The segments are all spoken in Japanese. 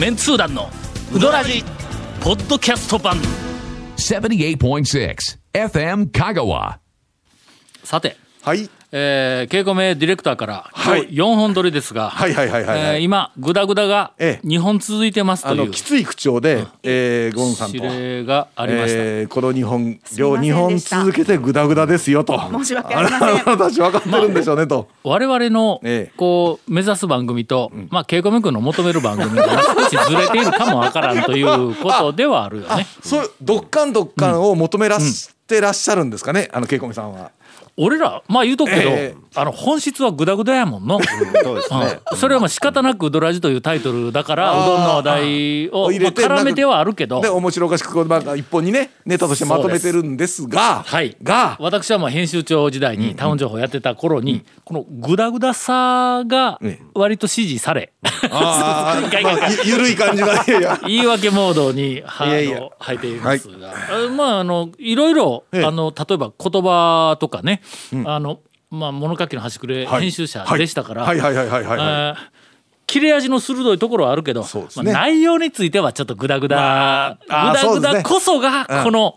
メンツー団のウドラジポッドキャスト版78.6 FM Kagawa. さて、はい。えー、稽古名ディレクターからはい。今日4本撮りですが、はいはいはいはいはい。えー今グダグダがええ。2本続いてますとあの、いうきつい口調で、えー、ゴンさんと。指令がありました、えーこの日本す両二本続けてグダグダですよと。申し訳ありません。あなたたち分かってるんでしょうねと、我々のええ。こう目指す番組と、まあ稽古目君の求める番組が少しずれているかもわからんということではあるよね。そういうどっかんどっかんを求めらしてらっしゃるんですかね、あのケイコミさんは。俺らまあ言うとくけど、ええ。あの本質はグダグダやもんの。そうですうん。それはまあ仕方なく「ドラジ」というタイトルだからうどんの話題を絡めてはあるけど。で面白おかしくこうなんか一本にねネタとしてまとめてるんですがはい。が私はまあ編集長時代にタウン情報やってた頃に、このグダグダさがええ割と支持され、あー。一回一回まあゆ ゆるい感じが言い訳モードに入っていますが、あまああのいろいろ、ええ。あの例えば言葉とかね、あのまあ物書きの端くれはい。編集者でしたから、はい。はいはいはいはいはい。えー切れ味の鋭いところはあるけど、ね。まあ、内容についてはちょっとグダグダ、まあグダグダこそがこの、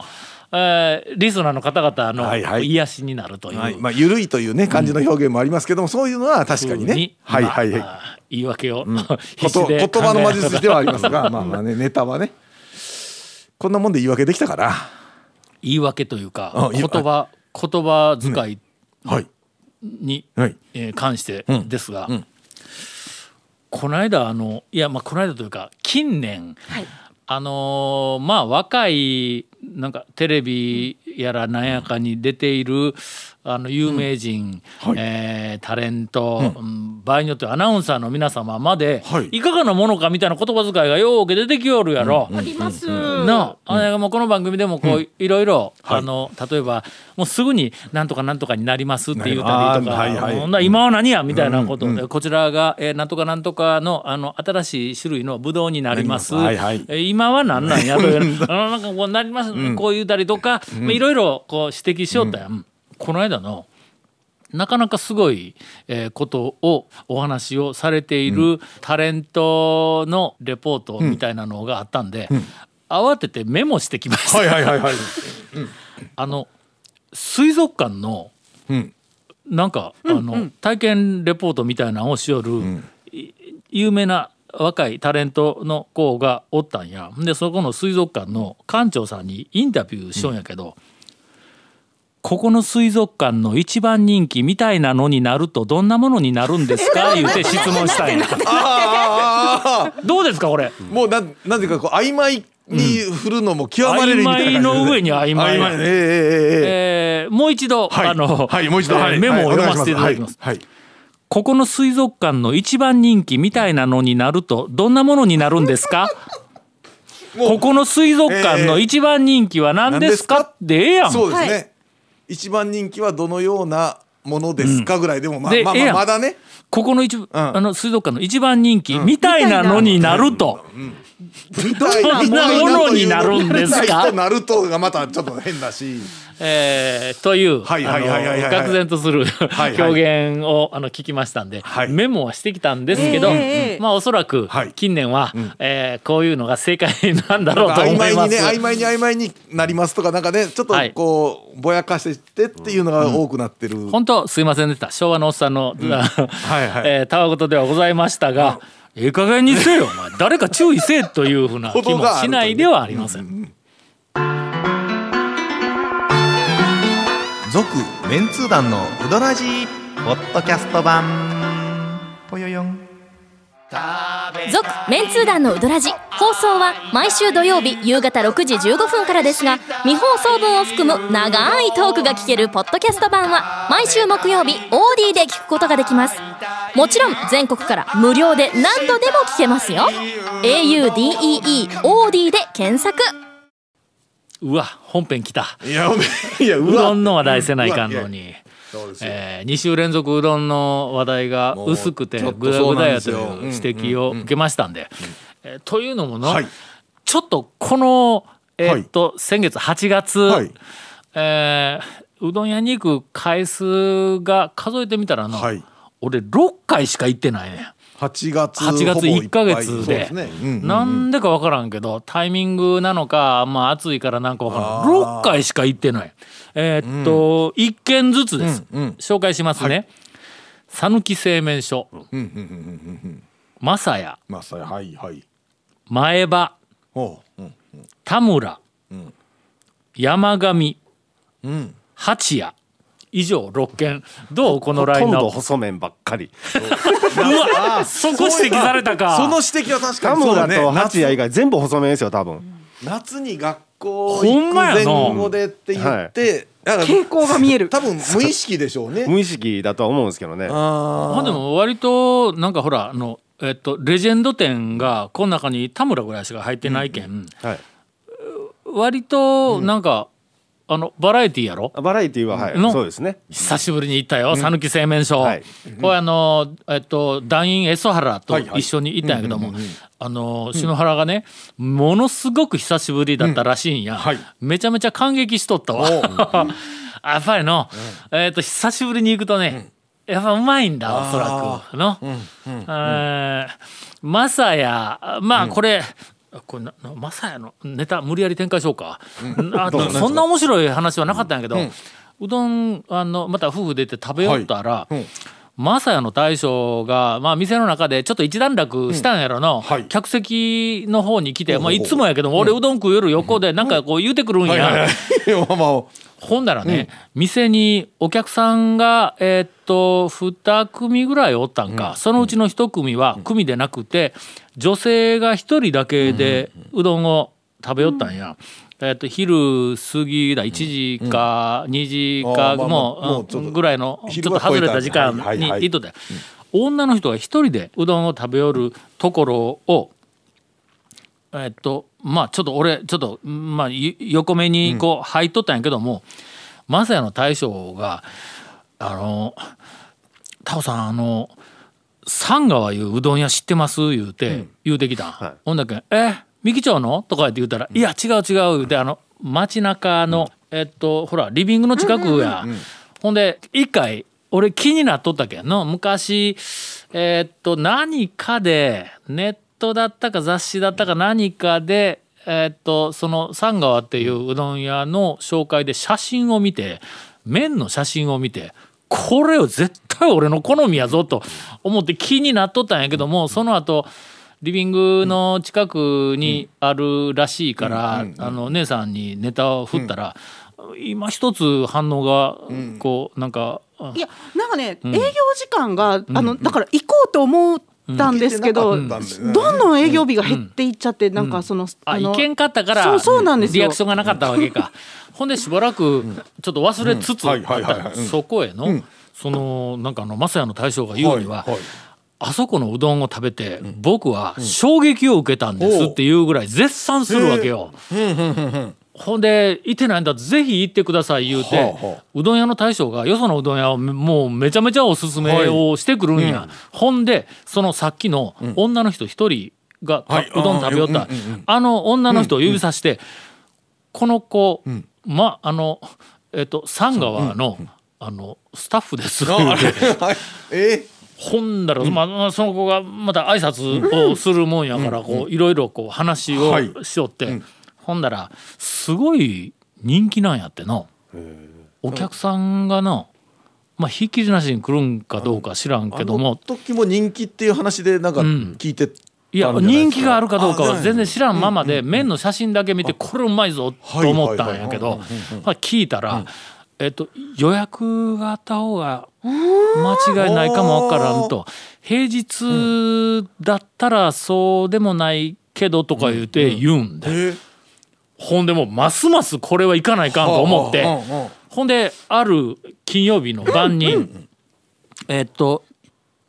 えーリスナーの方々のはいはい。癒しになるという、はい。まあゆるいというね感じの表現もありますけども、そういうのは確かにね。にはいはいはい、まあ言い訳を、こ必と死で言葉の魔術師ではありますがまあまあねネタはね。こんなもんで言い訳できたかな言い訳というか言葉言葉遣いはい。に、はい。えー関してですが、ん。この間あのいやまあこの間というか近年はい。あのーまあ若いなんかテレビやらなんやかに出ているあの有名人、はい。えータレント、うん。場合によってはアナウンサーの皆様まで、はい。い、かがなものかみたいな言葉遣いがようけ出てきよるやろ。あります。なあ、あもうこの番組でもこう、いろいろ、はい。あの例えばもうすぐになんとかなんとかになりますって言ったりとか、はいはい。今は何やみたいなことで、こちらが、えーなんとかなんとかのあの新しい種類のブドウになります。はいはい。えー今は何なんやというあのなんかこうなります、こう言ったりとか、まあいろいろこう指摘しよったやん。この間のなかなかすごい、えーことをお話をされているタレントのレポートみたいなのがあったんで、慌ててメモしてきました。はいはいはいはい。あの水族館の、ん。なんか、あの体験レポートみたいなのをしよる、い有名な若いタレントの子がおったんや。でそこの水族館の館長さんにインタビューしようんやけど、ここの水族館の一番人気みたいなのになるとどんなものになるんですか？言うて質問したんやあーあー。あどうですかこれ？ーもうなんなんていうかこう曖昧に振るのも極まれるみたいな感じで、曖昧の上に曖昧曖昧えええええええーもう一度、はい。あの、はいもう一度、えーはい。メモを読ませていただきます。はい。はい。ここの水族館の一番人気みたいなのになるとどんなものになるんですか？ここの水族館の一番人気は何ですか？何ですか？でええやん。そうですね、は一番人気はどのようなものですかぐらいでもまあまあまだね。ここの一、あの水族館の一番人気みたいなのになると、どんなものになるんですか？となるとがまたちょっと変だしえーという愕然とするいはい。表現をあの聞きましたんで、はい。メモはしてきたんですけど、ええええまあおそらくはい。近年は、えーこういうのが正解なんだろうと思います。にね曖昧に曖昧になりますとかなんかねちょっとはい。こうぼやかしてっていうのが多くなってる、本当すいませんでした。昭和のおっさんの、はいはい。えーたわごとではございましたが、ええ加減にせよお前。誰か注意せえというふうな気もしないではありません。続メンツー団のウドラジーポッドキャスト版。ぽよよん。続メンツー団のウドラジ。放送は毎週土曜日夕方6時15分からですが未放送分を含む長いトークが聞けるポッドキャスト版は毎週木曜日 OD で聞くことができます。もちろん全国から無料で何度でも聞けますよ。audeeOD で検索。うわ本編来た。いやいやうどんの話題せないかんのに。えー、2週連続うどんの話題が薄くてもうちょっとグダグダやという指摘を受けましたんで。えーというのもの、はいちょっとこの、えーっと先月8月、はいえーうどん屋に行く回数が数えてみたらの、はい俺6回しか行ってないねん。8月8月ほぼいっ1ヶぱい月で。そうすね。うんうんなんでか分からんけどタイミングなのかまあ暑いからなんか分からん。あー。6回しか行ってない。えーっと1軒ずつです。紹介しますね。讃岐製麺所。正屋まあさはいはい。前場おううん田村。山上。うん。八谷以上6軒どうこのラインナップ？ど細麺ばっかり。うわそこ指摘されたか。その指摘は確か田にそうだね。村と八谷以外全部細麺ですよ多分。夏に学校行く前後でって言って、傾向が見える。多分無意識でしょうね。無意識だとは思うんですけどね。あまあでも割となんかほらあのえっとレジェンド店がこの中に田村ぐらいしか入ってないけん。はい。割となんかあのバラエティーやろ？バラエティははいの？そうですね。久しぶりに行ったよ讃岐製麺所、はい。これあのえっと団員エソハラと一緒に行ったんやけども、あの篠原がねものすごく久しぶりだったらしいんや、はい。めちゃめちゃ感激しとったわ。やっぱりの、えっと久しぶりに行くとね、やっぱうまいんだおそらく。の、えーマサヤまあこれ、これななマサヤのネタ無理やり展開しようか、あそんな面白い話はなかったんやけど、うどんあのまた夫婦で行って食べよったら、うんマサヤの大将が、まあ、店の中でちょっと一段落したんやろの、はい。客席の方に来て、まあ、いつもやけども、俺うどん食う夜横でなんかこう言うてくるんや、ほんならね、店にお客さんがえーっと2組ぐらいおったんか、そのうちの1組は組でなくて女性が1人だけでうどんを食べよったんや。えーっと昼過ぎだ1時か2時かももうぐらいのちょっ昼と外れた時間に行っとった。よ女の人が一人でうどんを食べよるところをえっとまあちょっと俺ちょっとまあゆ横目にこう入っとったんやけども雅也の大将が「あのタオさんあの三川いううどん屋知ってます?」言うて、言うてきたん、はい。ほんだけ「え？三木町の?」とか言って言うたら「いや違う違う」言うてあの街中の、えっとほらリビングの近くや、ほんで一回俺気になっとったけんの。昔えっと何かでネットだったか雑誌だったか何かでえっとその三川っていううどん屋の紹介で写真を見て麺の写真を見てこれを絶対俺の好みやぞと思って気になっとったんやけどもその後リビングの近くにあるらしいから、あの姉さんにネタを振ったら、今一つ反応がこうなんか、あいやなんかね、営業時間があのだから行こうと思ったんですけど、どんどん営業日が減っていっちゃって、なんかその、のあいけんかったからそうそうなんですよ。リアクションがなかったわけか。ほんでしばらくちょっと忘れつつ、そこへの、そのなんかあの雅也の大将が言うには、はいはいあそこのうどんを食べて、僕は衝撃を受けたんですっていうぐらい絶賛するわけよ。ほんで「行ってないんだぜひ行ってください」言うて、はあはあうどん屋の大将がよそのうどん屋をめもうめちゃめちゃおすすめをしてくるんや、ほんでそのさっきの女の人一人がた、はい。うどん食べよった、うんうんうんうんあの女の人を指さして、この子、まあのえっと三川の、あのスタッフです。言うてはい。え？ほんだら、まあまあ、その子がまた挨拶をするもんやから、こういろいろこう話をはい。しよって、ほんだらすごい人気なんやってのお客さんがのまあひっきりなしに来るんかどうか知らんけどあのも時も人気っていう話でなんかん。聞いていや人気があるかどうかは全然知らんままでうん麺の写真だけ見てこれうまいぞと思ったんやけどまあ聞いたら、えっと、予約があった方が間違いないかもわからんと。平日だったらそうでもないけどとか言うて言うんで、え。ほんでもうますますこれはいかないかんと思って。ほんである金曜日の晩に、えっと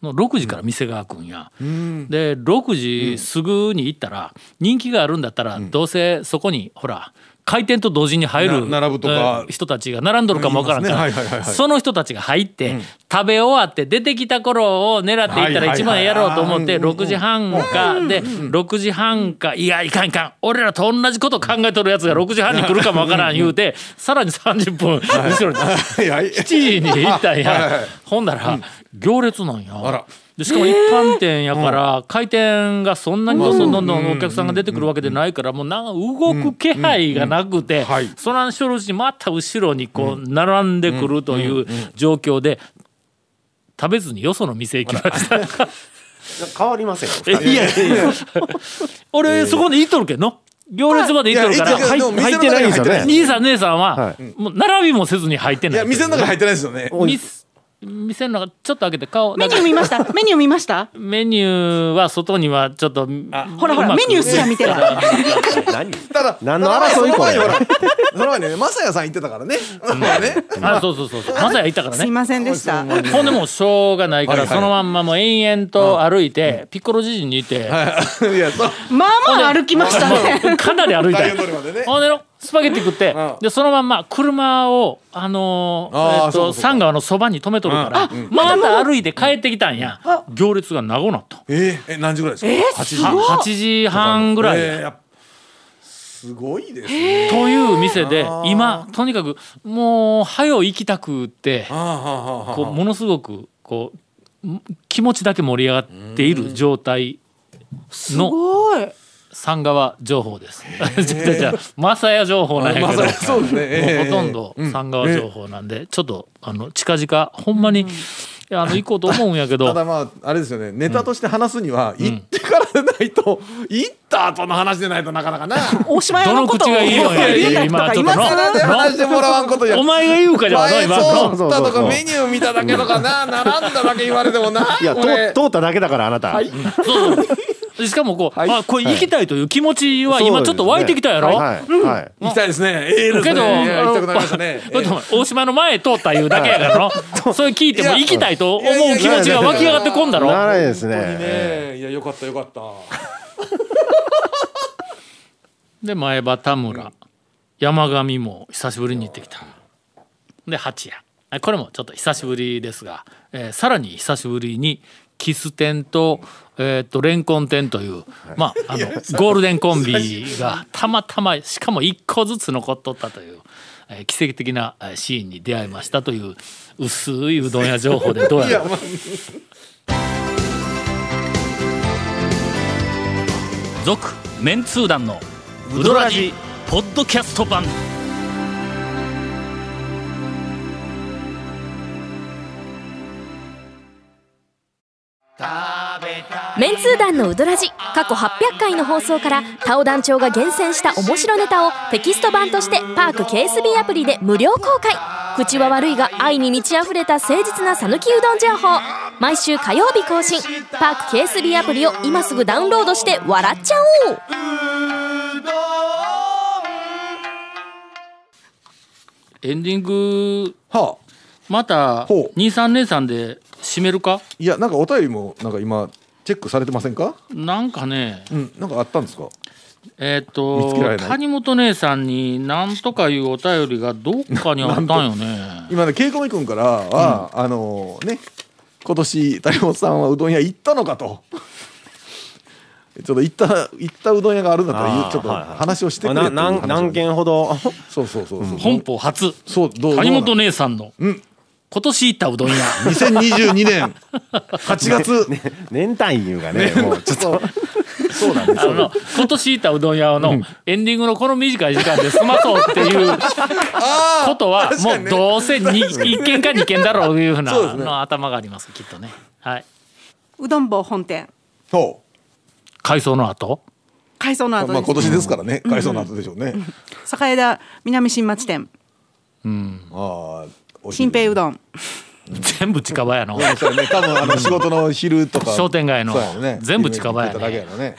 の6時から店が開くんや。で6時すぐに行ったら人気があるんだったらどうせそこにほら開店と同時に入るな並ぶとか。えー人たちが並んどるかもわからんからその人たちが入って食べ終わって出てきた頃を狙っていったら一番やろうと思って6時半かで6時半かいやいかんいかん。俺らと同じこと考えとるやつが6時半に来るかもわからん言うてさらに30分後ろにい。やい。7時に行ったんや。いほんだら行列なんや。でしかも一般店やから回転がそんなにどんどん。どんどんお客さんが出てくるわけでないからもうなんか動く気配がなくてはいそらん。しょるうちにまた後ろにこう並んでくるという状況で食べずによその店行きました。変わりませんいやいやいや。俺そこで行っとるけんの？行列まで行っとるから入でも店の中に入ってない兄さん姉さんははもう並びもせずに入ってない。いや店の中入ってないですよね。み店の中ちょっと開けて顔メニュー見ました？メニュー見ました？メニューは外にはちょっとほらほらメニューすら見てない何？ただ何の争いこれ？その前にねマサヤさん言ってたからね。ねあそうそうそう。そうまさや行ったからね。すいませんでした。ほんでもうしょうがないからそのまんまもう延々と歩いてピッコロじじにい。てまあまあ歩きましたね。かなり歩いた。ほんでのスパゲッティ食ってうん。でそのまんま車をあのーえっとあーそうかそうか。三川のそばに止めとるからまた歩いて帰ってきたんや。行列が長なった。えーえ何時ぐらいですか？8時。は8時半ぐらいすごいですね。という店で今とにかくもう早う行きたくってこうものすごくこうん気持ちだけ盛り上がっている状態すのごい三川情報です。じゃあじゃあ正也情報なんやけど、まさにそうですね。ほとんど三川情報なんで、ちょっとあの近々ほんまに、いやあの行こうと思うんやけど。ただまああれですよね。ネタとして話すには行ってからでないと行った後の話でないとなかなかな。大島屋どののことを。口がいいのや今ちょっとそれで話してもらわんことじゃお前が言うかじゃあ前今そうの ったとかメニュー見ただけとかな並んだだけ言われてもないや通通っただけだからあなた、そうそう しかもこう、あこれ行きたいという気持ちは今ちょっと湧いてきたやろ、はいはい行きたいですね。ええですね。けど、いやあの行きたくなりましたね。大島の前通ったいうだけやからの、それ聞いても行きたいと思う気持ちが湧き上がってこんだろ？ならないですね。いやよかったよかった。で前場田村、山上も久しぶりに行ってきた。で八谷、これもちょっと久しぶりですが、えーさらに久しぶりにキス店とえー、とレンコン店という、まあ、あのゴールデンコンビがたまたましかも一個ずつ残っとったという、えー奇跡的なえーシーンに出会いましたという薄いうどん屋情報でどうやら。続メンツー団のウドラジポッドキャスト版メンツー団のウドラジ過去800回の放送からタオ団長が厳選した面白ネタをテキスト版としてパーク KSB アプリで無料公開。口は悪いが愛に満ち溢れた誠実な讃岐うどん情報。毎週火曜日更新。パーク KSB アプリを今すぐダウンロードして笑っちゃおう。エンディングはあ。またほう。23年さんで締めるか？いやなんかお便りもなんか今チェックされてませんか？なんかねうんなんかあったんですか？えっ、見と谷本姉さんに何とかいうお便りがどっかにあったんよね。今ねケイコミ君からは、あのね今年谷本さんはうどん屋行ったのかと。ちょっと行った行ったうどん屋があるんだったらちょっと話をしてくれ何何件ほど？そうそうそうそう、本邦初。そうどう谷本姉さんの。うん今年行ったうどん屋。2022年。8月、年単位いうかねもうちょっと。そう。なんですよ。あの今年行ったうどん屋のエンディングのこの短い時間で済まそうっていうことはもうどうせに1件か2件だろういうふうなの頭がありますきっとね。はい。うどん坊本店。そ改装の後？改装のう後です、まあ今年ですからね。改装の後でしょうね、坂枝南新町店。ああ新平うどん。全部近場やの。多分あの仕事の昼とか。商店街の。そうやね。全部近場やね。夢見てただけやろね。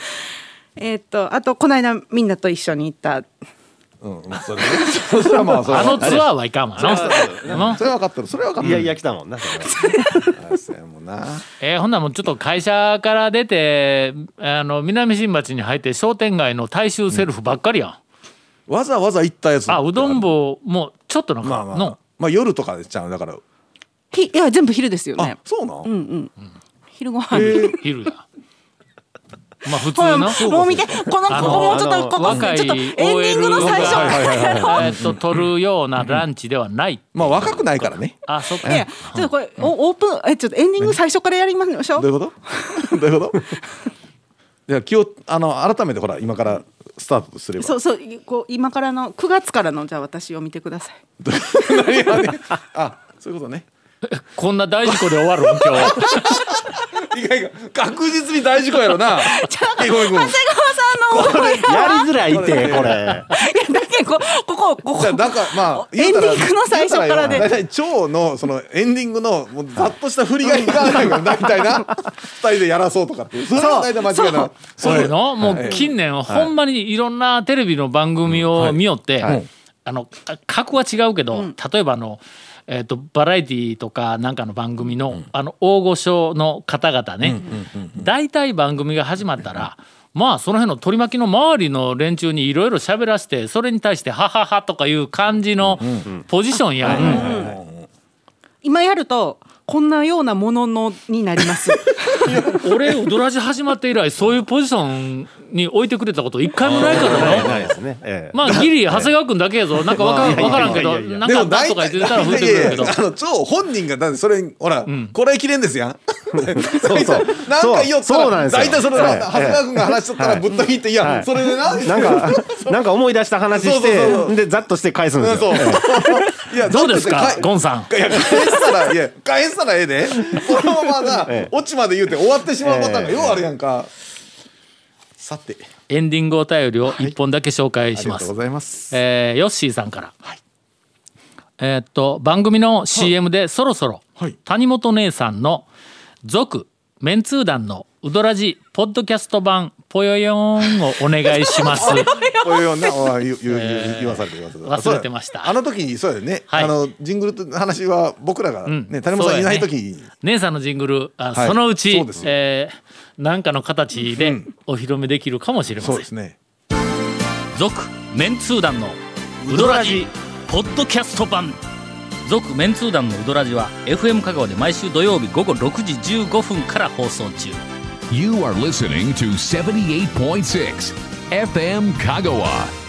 えーっとあとこの間みんなと一緒に行った。うんそれね。それはまあそれは。あのツアーはいかんわな。それは分かってる。それは分かってる。いやいや来たもんなそ あそうやもんな。えーほんならもうちょっと会社から出てあの南新町に入って商店街の大衆セルフばっかりやん、わざわざ行ったやつあうどん坊もちょっとなんかまあまあ。のまあ夜とかでちゃうだから。ひいや全部昼ですよあねそうなん、うんうん。昼ご飯。昼やまあ普通のもう見てこのここもうちょっとここちょっとエンディングの最初。からがえーっと取るようなランチではない。まあ若くないからね。あそっか。いやちょっとこれおオープンえちょっとエンディング最初からやりましょう。どういうこと？どういうこと？いや気をあの改めてほら今からスタートすれば。そうそうこう今からの9月からのじゃあ私を見てください。何あそういうことね。こんな大事故で終わる今日意外が確実に大事故やろな。えごめんごめん。長谷川さんの思いがやりづらいってこれ。いやだけこここここ。だからまあエンディングの最初からで。だいたい蝶のそのエンディングのもうざっとした振りがいらないから大体な 二人でやらそうとかっていう。それが大体間違いな。いそれのもう近年ほんまにいろんなテレビの番組を見よって、はい。あの格は違うけど、例えばあの、えー、とバラエティーとかなんかの番組の,、あの大御所の方々ね。大体番組が始まったらまあその辺の取り巻きの周りの連中にいろいろ喋らせてそれに対して「ははは」とかいう感じのポジションや。ん。今やるとこんなようなもののになります。俺ウドラジ始まって以来そういうポジションに置いてくれたこと一回もないからね。ないですね。ええ。まあギリ長谷川君だけやぞ。なんかわかわからんけどいやいやいや。なんかバッとか言ってたら振ってくれるけど。いやいやあの超本人がだってそれほら、これきれんですやん。そうそう。なんか言おったら大体それはい。長谷川君が話しとったらぶった切っていや、はい。それでな。なんかなんか思い出した話しそうそうそうてでざっとして返すんですよ。いや どうですかゴンさん？いや返したらいや返したらええで。そのままな、ええ。オチまで言うて終わってしまうパターンがようあるやんか、さて。エンディングお便りを一本だけ紹介あします、りがとうございます。えーヨッシーさんから、えーっと番組の CM でそろそろはい。谷本姉さんの「続メンツー団のウドラジポッドキャスト版ぽよよーん」をお願いします。こういうようなあ言う言わされて忘れてました。あの時にそうやね、はい。あのジングルの話は僕らがね、ん。谷本さんいない時に、姉さんのジングルあ、はい。そのうちそうえーなんかの形でお披露目できるかもしれません。そうですね。続メンツー団のウドラジポッドキャスト版。続メンツー団のウドラジは FM 香川で毎週土曜日午後6時15分から放送中。You are listening to 78.6 FM Kagawa.